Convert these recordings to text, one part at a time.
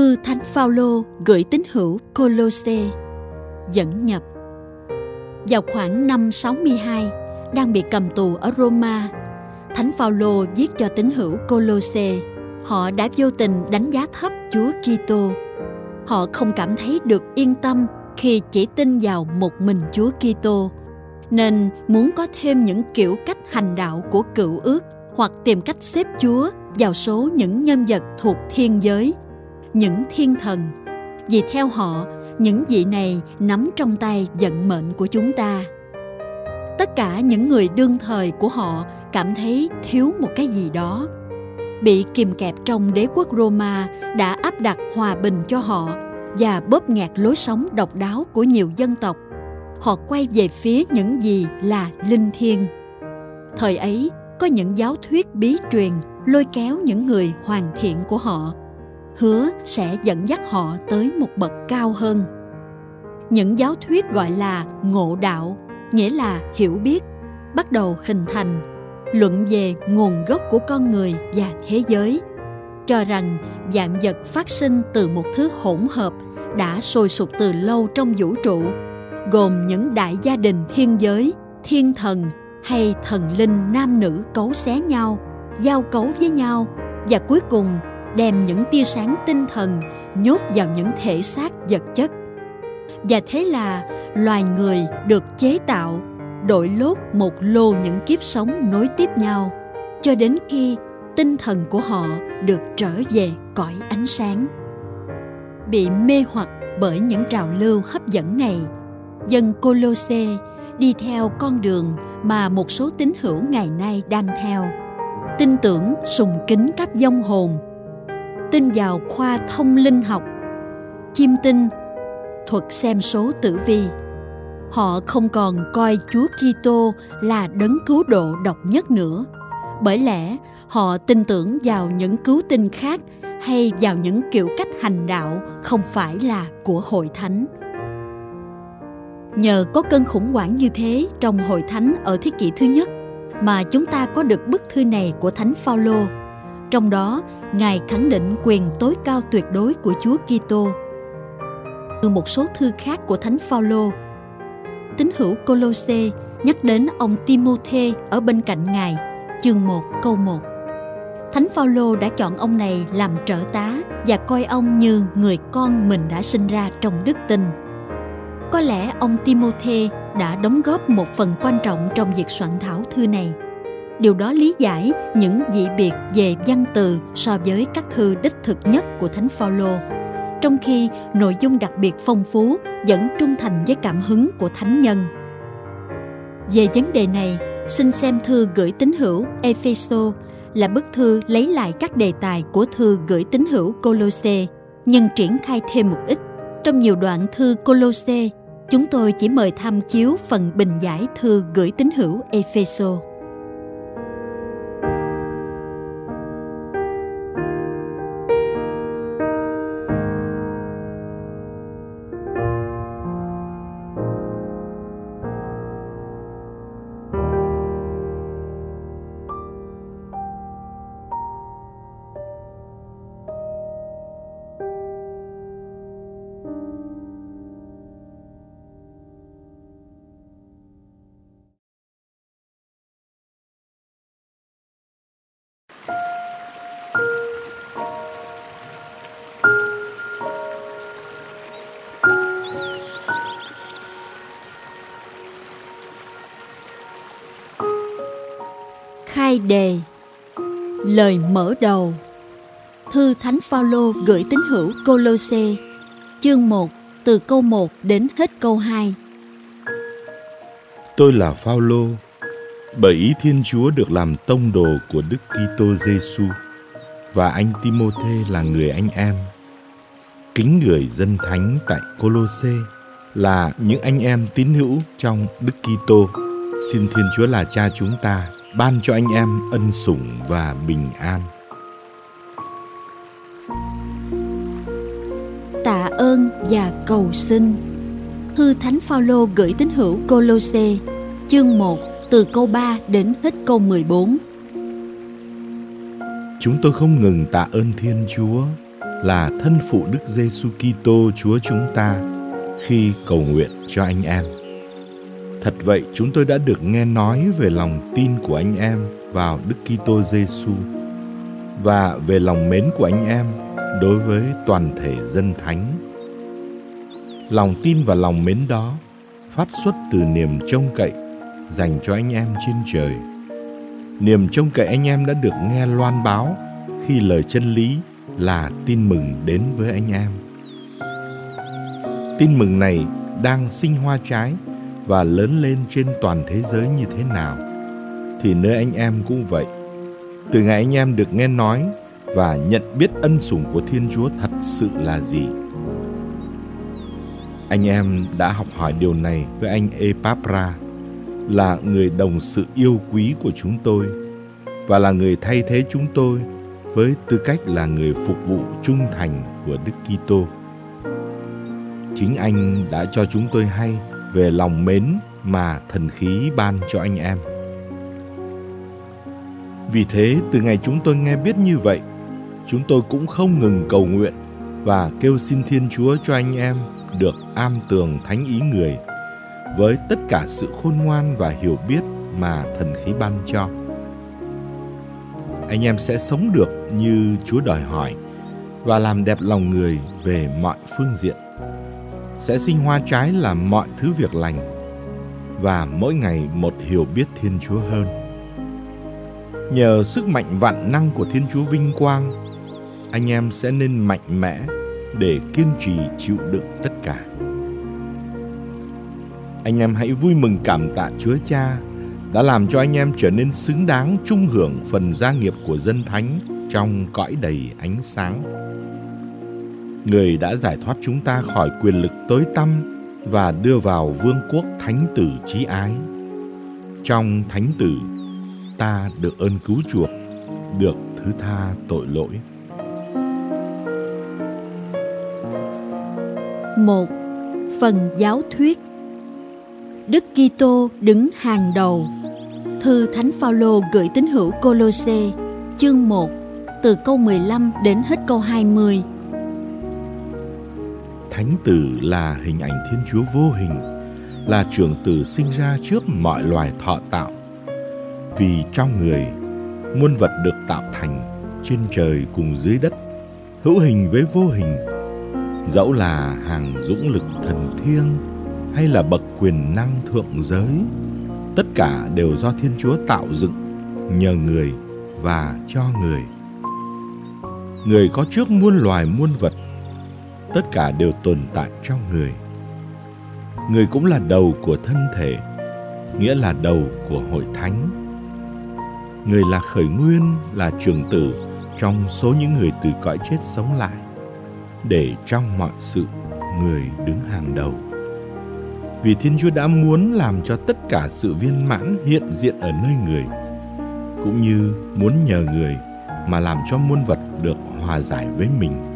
Thư Thánh Phaolô gửi tín hữu Colosse dẫn nhập. Vào khoảng năm 62 đang bị cầm tù ở Roma Thánh Phaolô viết cho tín hữu Colosse họ đã vô tình đánh giá thấp Chúa Kitô. Họ không cảm thấy được yên tâm khi chỉ tin vào một mình Chúa Kitô nên muốn có thêm những kiểu cách hành đạo của cựu ước hoặc tìm cách xếp Chúa vào số những nhân vật thuộc thiên giới, những thiên thần. Vì theo họ, những vị này nắm trong tay vận mệnh của chúng ta. Tất cả những người đương thời của họ cảm thấy thiếu một cái gì đó. Bị kìm kẹp trong đế quốc Roma đã áp đặt hòa bình cho họ và bóp nghẹt lối sống độc đáo của nhiều dân tộc. Họ quay về phía những gì là linh thiêng. Thời ấy, có những giáo thuyết bí truyền lôi kéo những người hoàn thiện của họ hứa sẽ dẫn dắt họ tới một bậc cao hơn. Những giáo thuyết gọi là ngộ đạo, nghĩa là hiểu biết, bắt đầu hình thành, luận về nguồn gốc của con người và thế giới. Cho rằng dạng vật phát sinh từ một thứ hỗn hợp đã sôi sục từ lâu trong vũ trụ, gồm những đại gia đình thiên giới, thiên thần hay thần linh nam nữ cấu xé nhau, giao cấu với nhau và cuối cùng đem những tia sáng tinh thần nhốt vào những thể xác vật chất. Và thế là loài người được chế tạo đội lốt một lô những kiếp sống nối tiếp nhau, cho đến khi tinh thần của họ được trở về cõi ánh sáng. Bị mê hoặc bởi những trào lưu hấp dẫn này, dân colosse đi theo con đường mà một số tín hữu ngày nay đang theo. Tin tưởng sùng kính các vong hồn tin vào khoa thông linh học. Chiêm tinh, thuật xem số tử vi. Họ không còn coi Chúa Kitô là đấng cứu độ độc nhất nữa. Bởi lẽ, họ tin tưởng vào những cứu tinh khác hay vào những kiểu cách hành đạo không phải là của hội thánh. Nhờ có cơn khủng hoảng như thế trong hội thánh ở thế kỷ thứ nhất mà chúng ta có được bức thư này của Thánh Phaolô. Trong đó, Ngài khẳng định quyền tối cao tuyệt đối của Chúa Kitô. Từ một số thư khác của Thánh Phaolô, tín hữu Colosse nhắc đến ông Timôthê ở bên cạnh Ngài, chương 1 câu 1. Thánh Phaolô đã chọn ông này làm trợ tá và coi ông như người con mình đã sinh ra trong đức tin. Có lẽ ông Timôthê đã đóng góp một phần quan trọng trong việc soạn thảo thư này. Điều đó lý giải những dị biệt về văn từ so với các thư đích thực nhất của Thánh Phaolô, trong khi nội dung đặc biệt phong phú vẫn trung thành với cảm hứng của thánh nhân. Về vấn đề này, xin xem thư gửi tín hữu Epheso là bức thư lấy lại các đề tài của thư gửi tín hữu Colosse, nhưng triển khai thêm một ít. Trong nhiều đoạn thư Colosse chúng tôi chỉ mời tham chiếu phần bình giải thư gửi tín hữu Epheso. Lời mở đầu Thư Thánh Phaolô gửi tín hữu Colosse, Chương 1 từ câu 1 đến hết câu 2 Tôi là Phaolô, bởi ý Thiên Chúa được làm tông đồ của Đức Kitô Giêsu và anh Timôthê là người anh em. Kính người dân thánh tại Colosse là những anh em tín hữu trong Đức Kitô. Xin Thiên Chúa là Cha chúng ta ban cho anh em ân sủng và bình an. Tạ ơn và cầu xin. Thư Thánh Phaolô gửi tín hữu Colosse, chương 1, từ câu 3 đến hết câu 14. Chúng tôi không ngừng tạ ơn Thiên Chúa là thân phụ Đức Giêsu Kitô Chúa chúng ta khi cầu nguyện cho anh em. Vậy, chúng tôi đã được nghe nói về lòng tin của anh em vào Đức Kitô Giêsu và về lòng mến của anh em đối với toàn thể dân thánh. Lòng tin và lòng mến đó phát xuất từ niềm trông cậy dành cho anh em trên trời. Niềm trông cậy anh em đã được nghe loan báo khi lời chân lý là tin mừng đến với anh em. Tin mừng này đang sinh hoa trái và lớn lên trên toàn thế giới như thế nào thì nơi anh em cũng vậy. Từ ngày anh em được nghe nói và nhận biết ân sủng của Thiên Chúa thật sự là gì. Anh em đã học hỏi điều này với anh Epapra là người đồng sự yêu quý của chúng tôi và là người thay thế chúng tôi với tư cách là người phục vụ trung thành của Đức Kitô. Chính anh đã cho chúng tôi hay về lòng mến mà thần khí ban cho anh em. Vì thế, từ ngày chúng tôi nghe biết như vậy, chúng tôi cũng không ngừng cầu nguyện và kêu xin Thiên Chúa cho anh em được am tường thánh ý người với tất cả sự khôn ngoan và hiểu biết mà thần khí ban cho. Anh em sẽ sống được như Chúa đòi hỏi và làm đẹp lòng người về mọi phương diện. Sẽ sinh hoa trái là mọi thứ việc lành và mỗi ngày một hiểu biết Thiên Chúa hơn. Nhờ sức mạnh vạn năng của Thiên Chúa vinh quang, anh em sẽ nên mạnh mẽ để kiên trì chịu đựng tất cả. Anh em hãy vui mừng cảm tạ Chúa Cha đã làm cho anh em trở nên xứng đáng trung hưởng phần gia nghiệp của dân thánh trong cõi đầy ánh sáng. Người đã giải thoát chúng ta khỏi quyền lực tối tăm và đưa vào vương quốc thánh tử trí ái. Trong thánh tử, ta được ơn cứu chuộc, được thứ tha tội lỗi. một Phần giáo thuyết Đức Kitô đứng hàng đầu. Thư Thánh Phaolô gửi tín hữu Colosse, chương 1, từ câu 15 đến hết câu 20. Thánh tử là hình ảnh Thiên Chúa vô hình, là trưởng tử sinh ra trước mọi loài thọ tạo. Vì trong người, muôn vật được tạo thành trên trời cùng dưới đất, hữu hình với vô hình, dẫu là hàng dũng lực thần thiêng hay là bậc quyền năng thượng giới tất cả đều do thiên chúa tạo dựng nhờ người và cho người người có trước muôn loài muôn vật tất cả đều tồn tại trong người. Người cũng là đầu của thân thể nghĩa là đầu của hội thánh. Người là khởi nguyên là trường tử trong số những người từ cõi chết sống lại để trong mọi sự người đứng hàng đầu. Vì Thiên Chúa đã muốn làm cho tất cả sự viên mãn hiện diện ở nơi người, cũng như muốn nhờ người mà làm cho muôn vật được hòa giải với mình.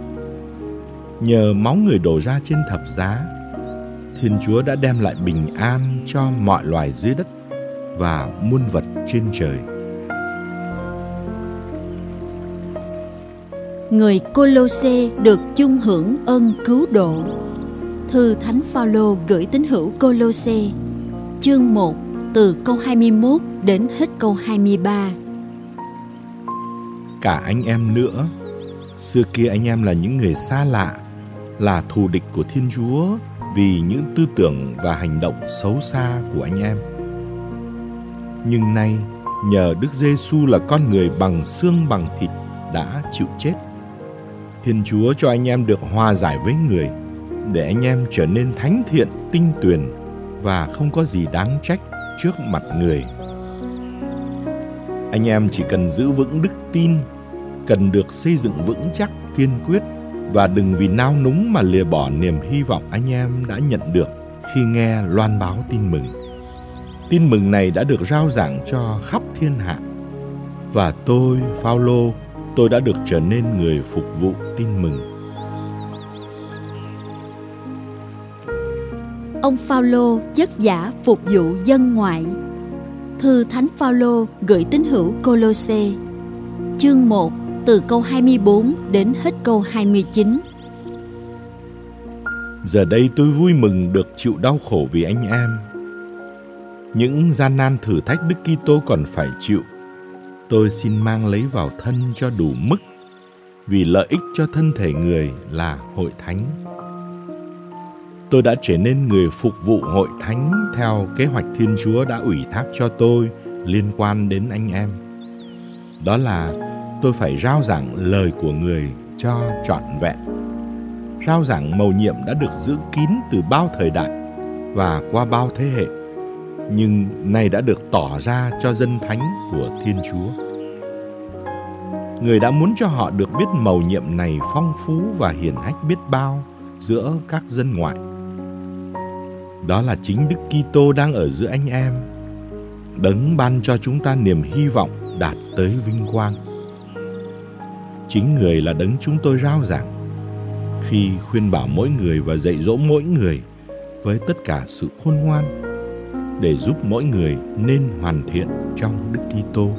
Nhờ máu người đổ ra trên thập giá, Thiên Chúa đã đem lại bình an cho mọi loài dưới đất và muôn vật trên trời. Người Colosse được chung hưởng ơn cứu độ Thư Thánh Phaolô gửi tín hữu Colosse, chương 1, từ câu 21 đến hết câu 23. Cả anh em nữa, xưa kia anh em là những người xa lạ, là thù địch của Thiên Chúa vì những tư tưởng và hành động xấu xa của anh em. Nhưng nay, nhờ Đức Giêsu là con người bằng xương bằng thịt đã chịu chết. Thiên Chúa cho anh em được hòa giải với người – để anh em trở nên thánh thiện, tinh tuyền và không có gì đáng trách trước mặt người. Anh em chỉ cần giữ vững đức tin, cần được xây dựng vững chắc, kiên quyết và đừng vì nao núng mà lìa bỏ niềm hy vọng anh em đã nhận được khi nghe loan báo tin mừng. Tin mừng này đã được rao giảng cho khắp thiên hạ. Và tôi, Phaolô, tôi đã được trở nên người phục vụ tin mừng ông Phaolô chất giả phục vụ dân ngoại. Thư Thánh Phaolô gửi tín hữu Colosse, chương 1, từ câu 24 đến hết câu 29. Giờ đây tôi vui mừng được chịu đau khổ vì anh em. Những gian nan thử thách Đức Kitô còn phải chịu, tôi xin mang lấy vào thân cho đủ mức vì lợi ích cho thân thể người là hội thánh. Tôi đã trở nên người phục vụ hội thánh theo kế hoạch Thiên Chúa đã ủy thác cho tôi liên quan đến anh em. Đó là tôi phải rao giảng lời của người cho trọn vẹn. Rao giảng mầu nhiệm đã được giữ kín từ bao thời đại và qua bao thế hệ, nhưng nay đã được tỏ ra cho dân thánh của Thiên Chúa. Người đã muốn cho họ được biết mầu nhiệm này phong phú và hiển hách biết bao giữa các dân ngoại. Đó là chính Đức Kitô đang ở giữa anh em, đấng ban cho chúng ta niềm hy vọng đạt tới vinh quang. Chính người là đấng chúng tôi rao giảng khi khuyên bảo mỗi người và dạy dỗ mỗi người với tất cả sự khôn ngoan để giúp mỗi người nên hoàn thiện trong Đức Kitô.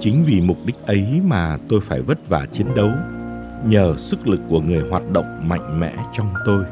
Chính vì mục đích ấy mà tôi phải vất vả chiến đấu nhờ sức lực của người hoạt động mạnh mẽ trong tôi.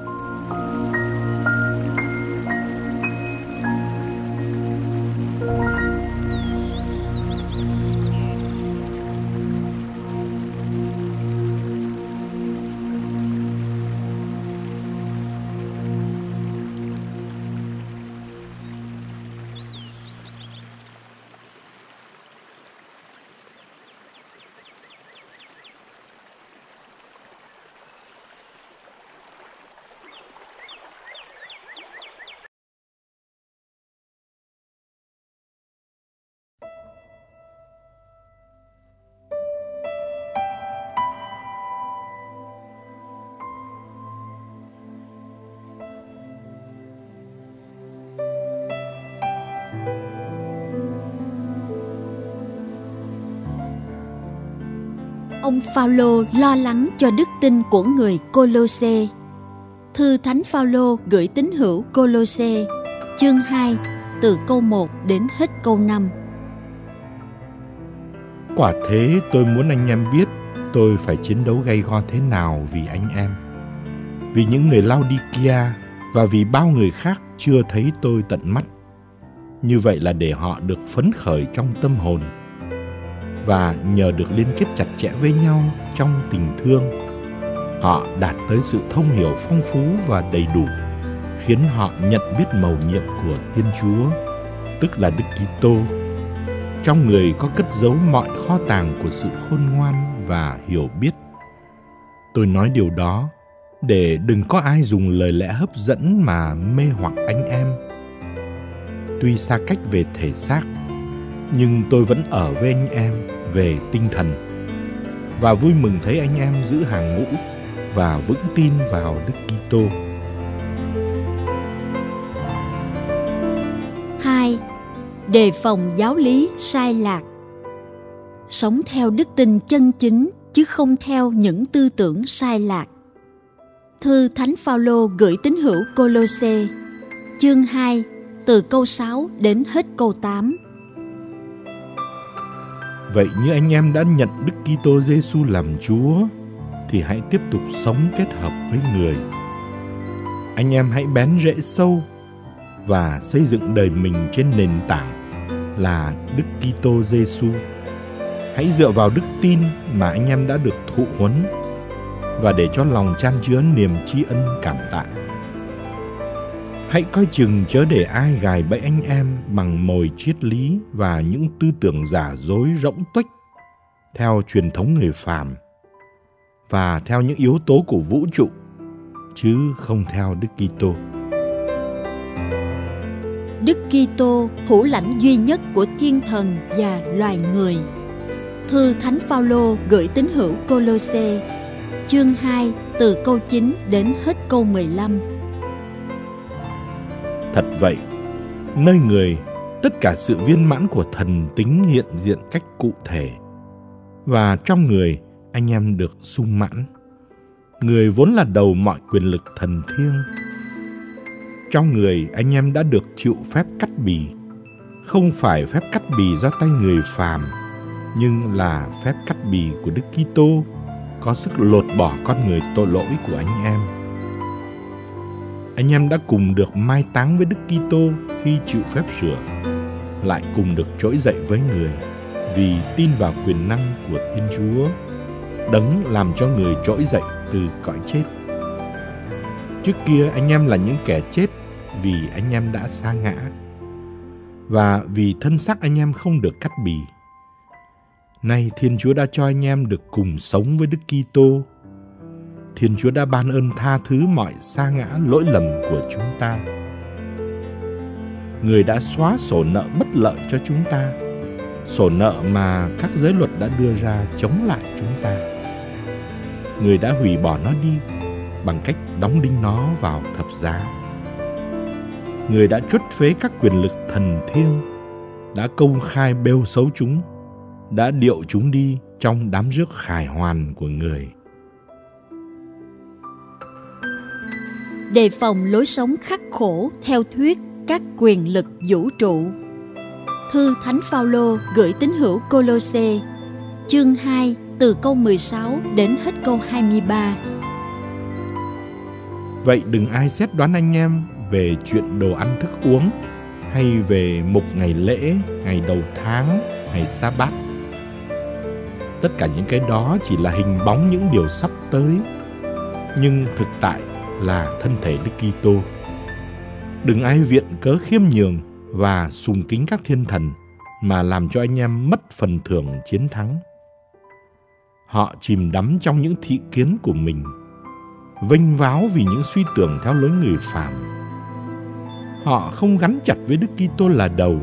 Ông Phaolô lo lắng cho đức tin của người Colosse. Thư Thánh Phaolô gửi tín hữu Colosse, chương 2, từ câu 1 đến hết câu 5. Quả thế tôi muốn anh em biết tôi phải chiến đấu gay go thế nào vì anh em. Vì những người Laodikia và vì bao người khác chưa thấy tôi tận mắt. Như vậy là để họ được phấn khởi trong tâm hồn và nhờ được liên kết chặt chẽ với nhau trong tình thương họ đạt tới sự thông hiểu phong phú và đầy đủ khiến họ nhận biết mầu nhiệm của Thiên Chúa, tức là Đức Kitô. Trong người có cất giấu mọi kho tàng của sự khôn ngoan và hiểu biết. Tôi nói điều đó để đừng có ai dùng lời lẽ hấp dẫn mà mê hoặc anh em. Tuy xa cách về thể xác, nhưng tôi vẫn ở với anh em về tinh thần và vui mừng thấy anh em giữ hàng ngũ và vững tin vào Đức Kitô. Hai, đề phòng giáo lý sai lạc. Sống theo đức tin chân chính chứ không theo những tư tưởng sai lạc. Thư Thánh Phaolô gửi tín hữu Colosse, chương 2, từ câu 6 đến hết câu 8. Vậy như anh em đã nhận Đức Kitô Giêsu làm Chúa, thì hãy tiếp tục sống kết hợp với người. Anh em hãy bén rễ sâu và xây dựng đời mình trên nền tảng là Đức Kitô Giêsu. Hãy dựa vào đức tin mà anh em đã được thụ huấn và để cho lòng chan chứa niềm tri ân cảm tạ. Hãy coi chừng chớ để ai gài bẫy anh em bằng mồi triết lý và những tư tưởng giả dối rỗng tuếch theo truyền thống người phàm và theo những yếu tố của vũ trụ chứ không theo Đức Kitô. Đức Kitô thủ lãnh duy nhất của thiên thần và loài người. Thư Thánh Phaolô gửi tín hữu Colosse, chương 2 từ câu 9 đến hết câu 15 Thật vậy, nơi người tất cả sự viên mãn của thần tính hiện diện cách cụ thể. Và trong người, anh em được sung mãn. Người vốn là đầu mọi quyền lực thần thiêng. Trong người, anh em đã được chịu phép cắt bì, không phải phép cắt bì do tay người phàm, nhưng là phép cắt bì của Đức Kitô có sức lột bỏ con người tội lỗi của anh em. Anh em đã cùng được mai táng với Đức Kitô khi chịu phép sửa, lại cùng được trỗi dậy với người vì tin vào quyền năng của Thiên Chúa, đấng làm cho người trỗi dậy từ cõi chết. Trước kia anh em là những kẻ chết vì anh em đã sa ngã và vì thân xác anh em không được cắt bì. Nay Thiên Chúa đã cho anh em được cùng sống với Đức Kitô. Thiên Chúa đã ban ơn tha thứ mọi sa ngã lỗi lầm của chúng ta. Người đã xóa sổ nợ bất lợi cho chúng ta, sổ nợ mà các giới luật đã đưa ra chống lại chúng ta. Người đã hủy bỏ nó đi bằng cách đóng đinh nó vào thập giá. Người đã chuất phế các quyền lực thần thiêng, đã công khai bêu xấu chúng, đã điệu chúng đi trong đám rước khải hoàn của người. Đề phòng lối sống khắc khổ theo thuyết các quyền lực vũ trụ. Thư Thánh Phaolô gửi tín hữu Colosse, chương 2 từ câu 16 đến hết câu 23. Vậy đừng ai xét đoán anh em về chuyện đồ ăn thức uống hay về mục ngày lễ, ngày đầu tháng, ngày sa bát. Tất cả những cái đó chỉ là hình bóng những điều sắp tới, nhưng thực tại là thân thể Đức Kitô. Đừng ai viện cớ khiêm nhường và sùng kính các thiên thần mà làm cho anh em mất phần thưởng chiến thắng. Họ chìm đắm trong những thị kiến của mình, vênh váo vì những suy tưởng theo lối người phàm. Họ không gắn chặt với Đức Kitô là đầu.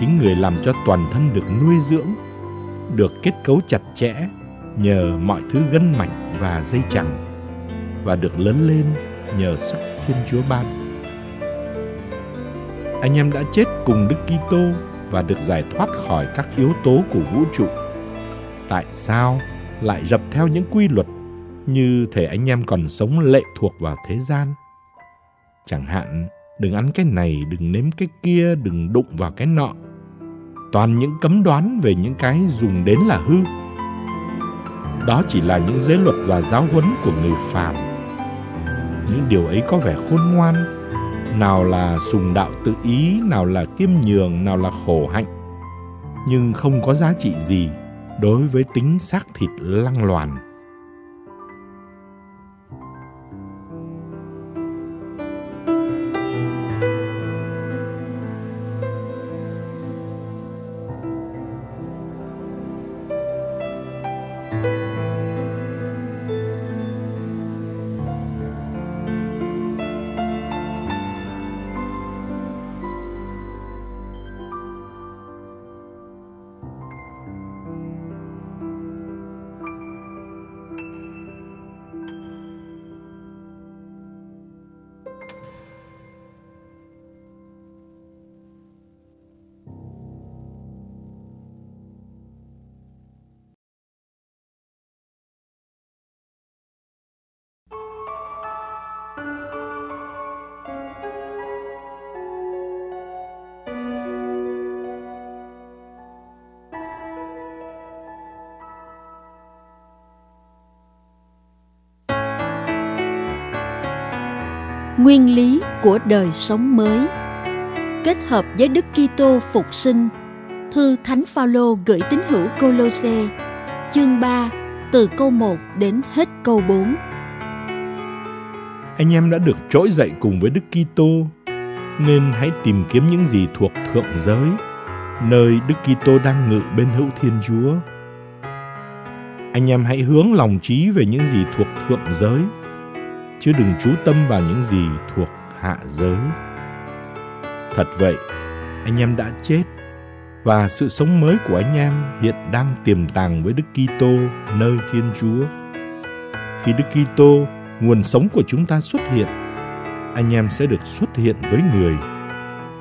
Chính người làm cho toàn thân được nuôi dưỡng, được kết cấu chặt chẽ nhờ mọi thứ gân mạch và dây chằng và được lớn lên nhờ sắc Thiên Chúa ban. Anh em đã chết cùng Đức Kitô và được giải thoát khỏi các yếu tố của vũ trụ. Tại sao lại dập theo những quy luật như thể anh em còn sống lệ thuộc vào thế gian? Chẳng hạn, đừng ăn cái này, đừng nếm cái kia, đừng đụng vào cái nọ. Toàn những cấm đoán về những cái dùng đến là hư. Đó chỉ là những giới luật và giáo huấn của người phàm. Những điều ấy có vẻ khôn ngoan, nào là sùng đạo tự ý, nào là kiêm nhường, nào là khổ hạnh, nhưng không có giá trị gì đối với tính xác thịt lăng loàn. Nguyên lý của đời sống mới. Kết hợp với Đức Kitô phục sinh, thư Thánh Phaolô gửi tín hữu Colosse, chương 3 từ câu 1 đến hết câu 4 Anh em đã được trỗi dậy cùng với Đức Kitô, nên hãy tìm kiếm những gì thuộc thượng giới, nơi Đức Kitô đang ngự bên hữu Thiên Chúa. Anh em hãy hướng lòng trí về những gì thuộc thượng giới chứ đừng chú tâm vào những gì thuộc hạ giới. Thật vậy, anh em đã chết và sự sống mới của anh em hiện đang tiềm tàng với Đức Kitô nơi Thiên Chúa. Khi Đức Kitô, nguồn sống của chúng ta xuất hiện, anh em sẽ được xuất hiện với người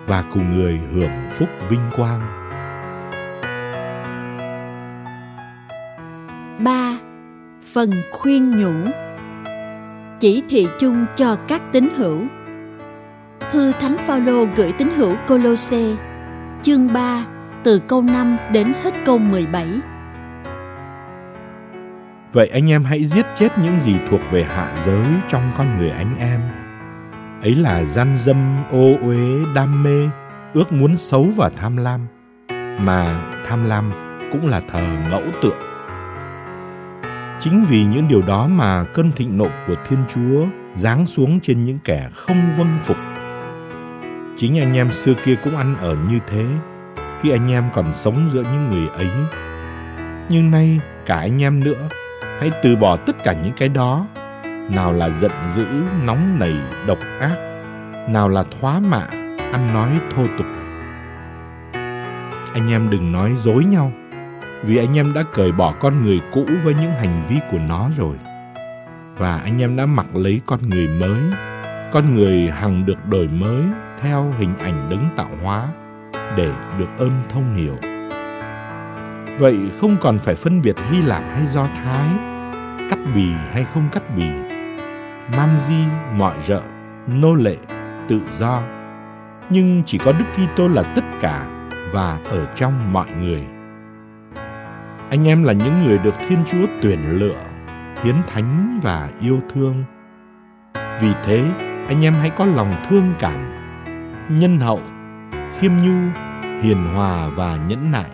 và cùng người hưởng phúc vinh quang. 3. Phần khuyên nhủ chỉ thị chung cho các tín hữu. Thư Thánh Phaolô gửi tín hữu Colosse, chương 3, từ câu 5 đến hết câu 17. Vậy anh em hãy giết chết những gì thuộc về hạ giới trong con người anh em. Ấy là gian dâm, ô uế, đam mê, ước muốn xấu và tham lam. Mà tham lam cũng là thờ ngẫu tượng. Chính vì những điều đó mà cơn thịnh nộ của Thiên Chúa giáng xuống trên những kẻ không vâng phục. Chính anh em xưa kia cũng ăn ở như thế, khi anh em còn sống giữa những người ấy. Nhưng nay cả anh em nữa, hãy từ bỏ tất cả những cái đó. Nào là giận dữ, nóng nảy, độc ác, nào là thoá mạ, ăn nói thô tục. Anh em đừng nói dối nhau, vì anh em đã cởi bỏ con người cũ với những hành vi của nó rồi. Và anh em đã mặc lấy con người mới, con người hằng được đổi mới theo hình ảnh đấng tạo hóa để được ơn thông hiểu. Vậy không còn phải phân biệt hy lạp hay do thái, cắt bì hay không cắt bì, man di, mọi rợ, nô lệ, tự do. Nhưng chỉ có đức kitô là tất cả và ở trong mọi người anh em là những người được thiên chúa tuyển lựa, hiến thánh và yêu thương. Vì thế, anh em hãy có lòng thương cảm, nhân hậu, khiêm nhu, hiền hòa và nhẫn nại.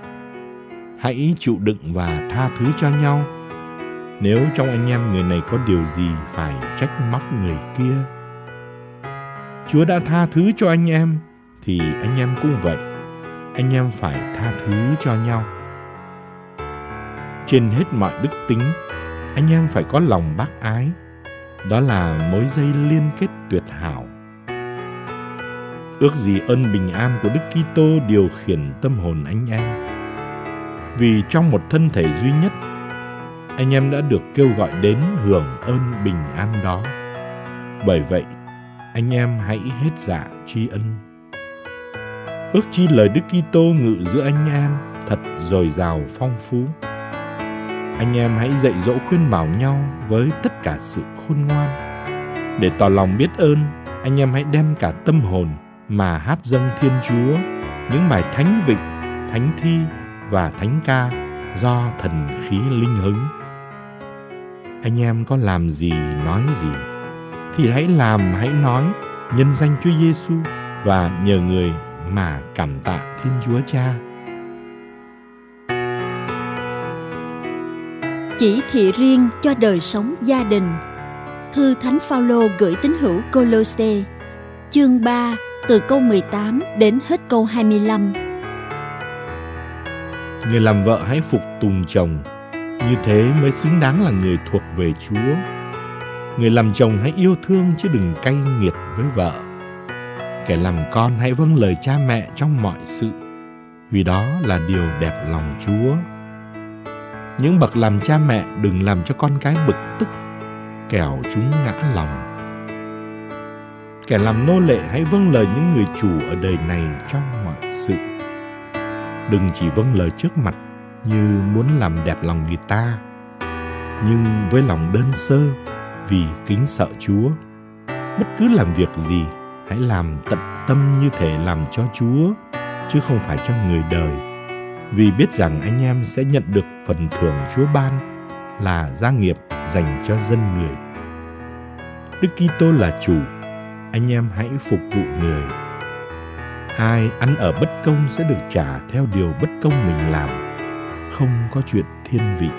Hãy chịu đựng và tha thứ cho nhau. Nếu trong anh em người này có điều gì phải trách móc người kia, chúa đã tha thứ cho anh em, thì anh em cũng vậy. Anh em phải tha thứ cho nhau trên hết mọi đức tính, anh em phải có lòng bác ái. Đó là mối dây liên kết tuyệt hảo. Ước gì ơn bình an của đức kitô điều khiển tâm hồn anh em. Vì trong một thân thể duy nhất, anh em đã được kêu gọi đến hưởng ơn bình an đó. Bởi vậy, anh em hãy hết dạ tri ân. Ước chi lời đức kitô ngự giữa anh em thật dồi dào phong phú anh em hãy dạy dỗ khuyên bảo nhau với tất cả sự khôn ngoan. Để tỏ lòng biết ơn, anh em hãy đem cả tâm hồn mà hát dâng thiên chúa, những bài thánh vịnh, thánh thi và thánh ca do thần khí linh hứng. Anh em có làm gì nói gì, thì hãy làm, hãy nói. Nhân danh Chúa Giêsu và nhờ người mà cảm tạ Thiên Chúa Cha. Chỉ thị riêng cho đời sống gia đình. Thư Thánh Phaolô gửi tín hữu Colosse, chương 3, từ câu 18 đến hết câu 25. Người làm vợ hãy phục tùng chồng, như thế mới xứng đáng là người thuộc về Chúa. Người làm chồng hãy yêu thương chứ đừng cay nghiệt với vợ. Kẻ làm con hãy vâng lời cha mẹ trong mọi sự, vì đó là điều đẹp lòng Chúa. Những bậc làm cha mẹ đừng làm cho con cái bực tức, kẻo chúng ngã lòng. Kẻ làm nô lệ hãy vâng lời những người chủ ở đời này trong mọi sự. Đừng chỉ vâng lời trước mặt như muốn làm đẹp lòng người ta, nhưng với lòng đơn sơ vì kính sợ Chúa. Bất cứ làm việc gì, hãy làm tận tâm như thể làm cho Chúa, chứ không phải cho người đời vì biết rằng anh em sẽ nhận được phần thưởng Chúa ban là gia nghiệp dành cho dân người. Đức Kitô là chủ, anh em hãy phục vụ người. Ai ăn ở bất công sẽ được trả theo điều bất công mình làm, không có chuyện thiên vị.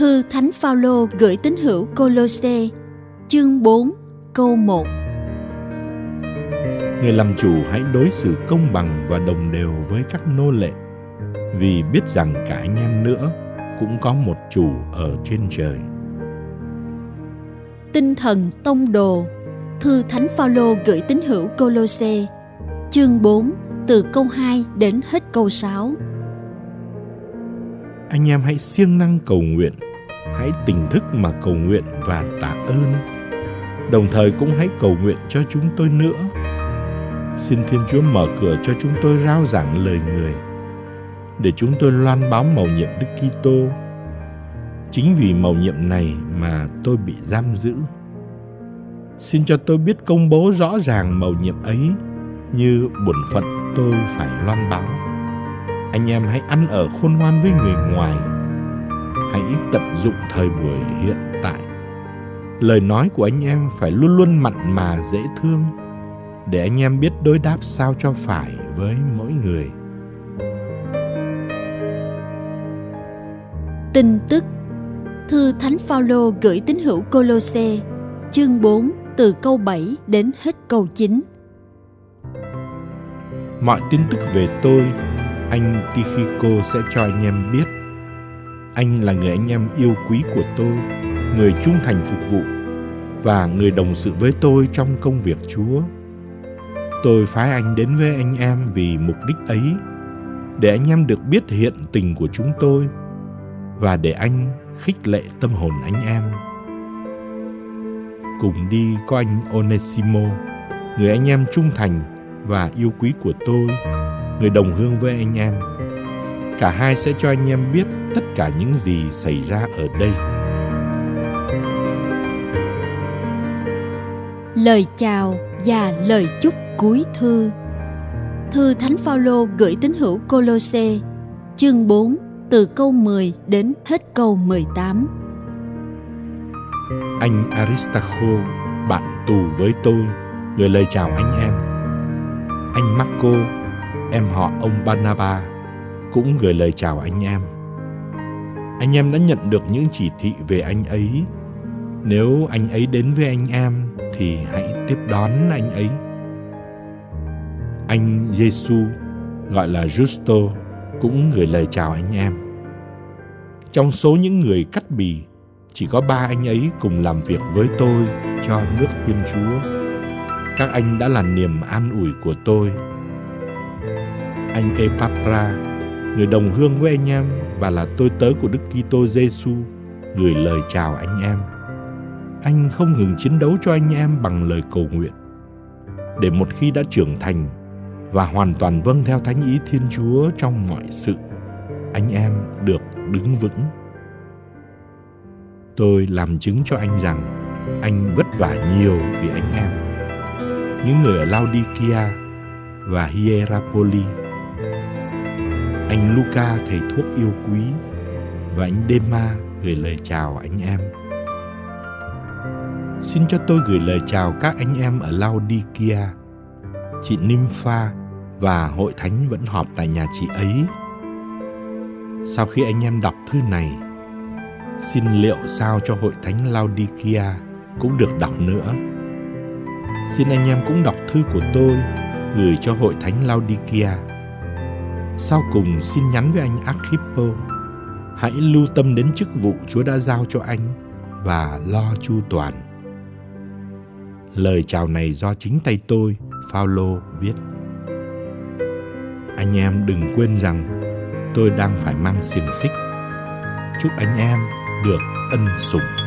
Thư Thánh Phaolô gửi tín hữu Colosse, chương 4, câu 1. Người làm chủ hãy đối xử công bằng và đồng đều với các nô lệ, vì biết rằng cả anh em nữa cũng có một chủ ở trên trời. Tinh thần tông đồ Thư Thánh Phaolô gửi tín hữu Colosse Chương 4 từ câu 2 đến hết câu 6 Anh em hãy siêng năng cầu nguyện Hãy tỉnh thức mà cầu nguyện và tạ ơn Đồng thời cũng hãy cầu nguyện cho chúng tôi nữa Xin Thiên Chúa mở cửa cho chúng tôi rao giảng lời người, để chúng tôi loan báo mầu nhiệm Đức Kitô. Chính vì mầu nhiệm này mà tôi bị giam giữ. Xin cho tôi biết công bố rõ ràng mầu nhiệm ấy như bổn phận tôi phải loan báo. Anh em hãy ăn ở khôn ngoan với người ngoài. Hãy tận dụng thời buổi hiện tại. Lời nói của anh em phải luôn luôn mặn mà dễ thương để anh em biết đối đáp sao cho phải với mỗi người. Tin tức Thư Thánh Phaolô gửi tín hữu Colosse, chương 4 từ câu 7 đến hết câu 9. Mọi tin tức về tôi, anh Tichico sẽ cho anh em biết. Anh là người anh em yêu quý của tôi, người trung thành phục vụ và người đồng sự với tôi trong công việc Chúa. Tôi phái anh đến với anh em vì mục đích ấy, để anh em được biết hiện tình của chúng tôi – và để anh khích lệ tâm hồn anh em. Cùng đi có anh Onesimo, người anh em trung thành và yêu quý của tôi, người đồng hương với anh em. Cả hai sẽ cho anh em biết tất cả những gì xảy ra ở đây. Lời chào và lời chúc cuối thư. Thư Thánh Phaolô gửi tín hữu Colosse, chương 4 từ câu 10 đến hết câu 18. Anh Aristarcho, bạn tù với tôi, gửi lời chào anh em. Anh Marco, em họ ông Barnaba, cũng gửi lời chào anh em. Anh em đã nhận được những chỉ thị về anh ấy. Nếu anh ấy đến với anh em thì hãy tiếp đón anh ấy. Anh Giêsu gọi là Justo cũng gửi lời chào anh em. Trong số những người cắt bì, chỉ có ba anh ấy cùng làm việc với tôi cho nước Thiên Chúa. Các anh đã là niềm an ủi của tôi. Anh Epapra, người đồng hương với anh em và là tôi tớ của Đức Kitô Giêsu, gửi lời chào anh em. Anh không ngừng chiến đấu cho anh em bằng lời cầu nguyện, để một khi đã trưởng thành và hoàn toàn vâng theo thánh ý Thiên Chúa trong mọi sự, anh em được đứng vững. Tôi làm chứng cho anh rằng anh vất vả nhiều vì anh em. Những người ở Laodikia và Hierapoli. Anh Luca thầy thuốc yêu quý và anh Dema gửi lời chào anh em. Xin cho tôi gửi lời chào các anh em ở Laodikia, chị Nympha và hội thánh vẫn họp tại nhà chị ấy. Sau khi anh em đọc thư này, xin liệu sao cho hội thánh Laodikia cũng được đọc nữa. Xin anh em cũng đọc thư của tôi gửi cho hội thánh Laodikia. Sau cùng xin nhắn với anh Archippo, hãy lưu tâm đến chức vụ Chúa đã giao cho anh và lo chu toàn. Lời chào này do chính tay tôi, Phaolô viết. Anh em đừng quên rằng tôi đang phải mang xiềng xích. Chúc anh em được ân sủng.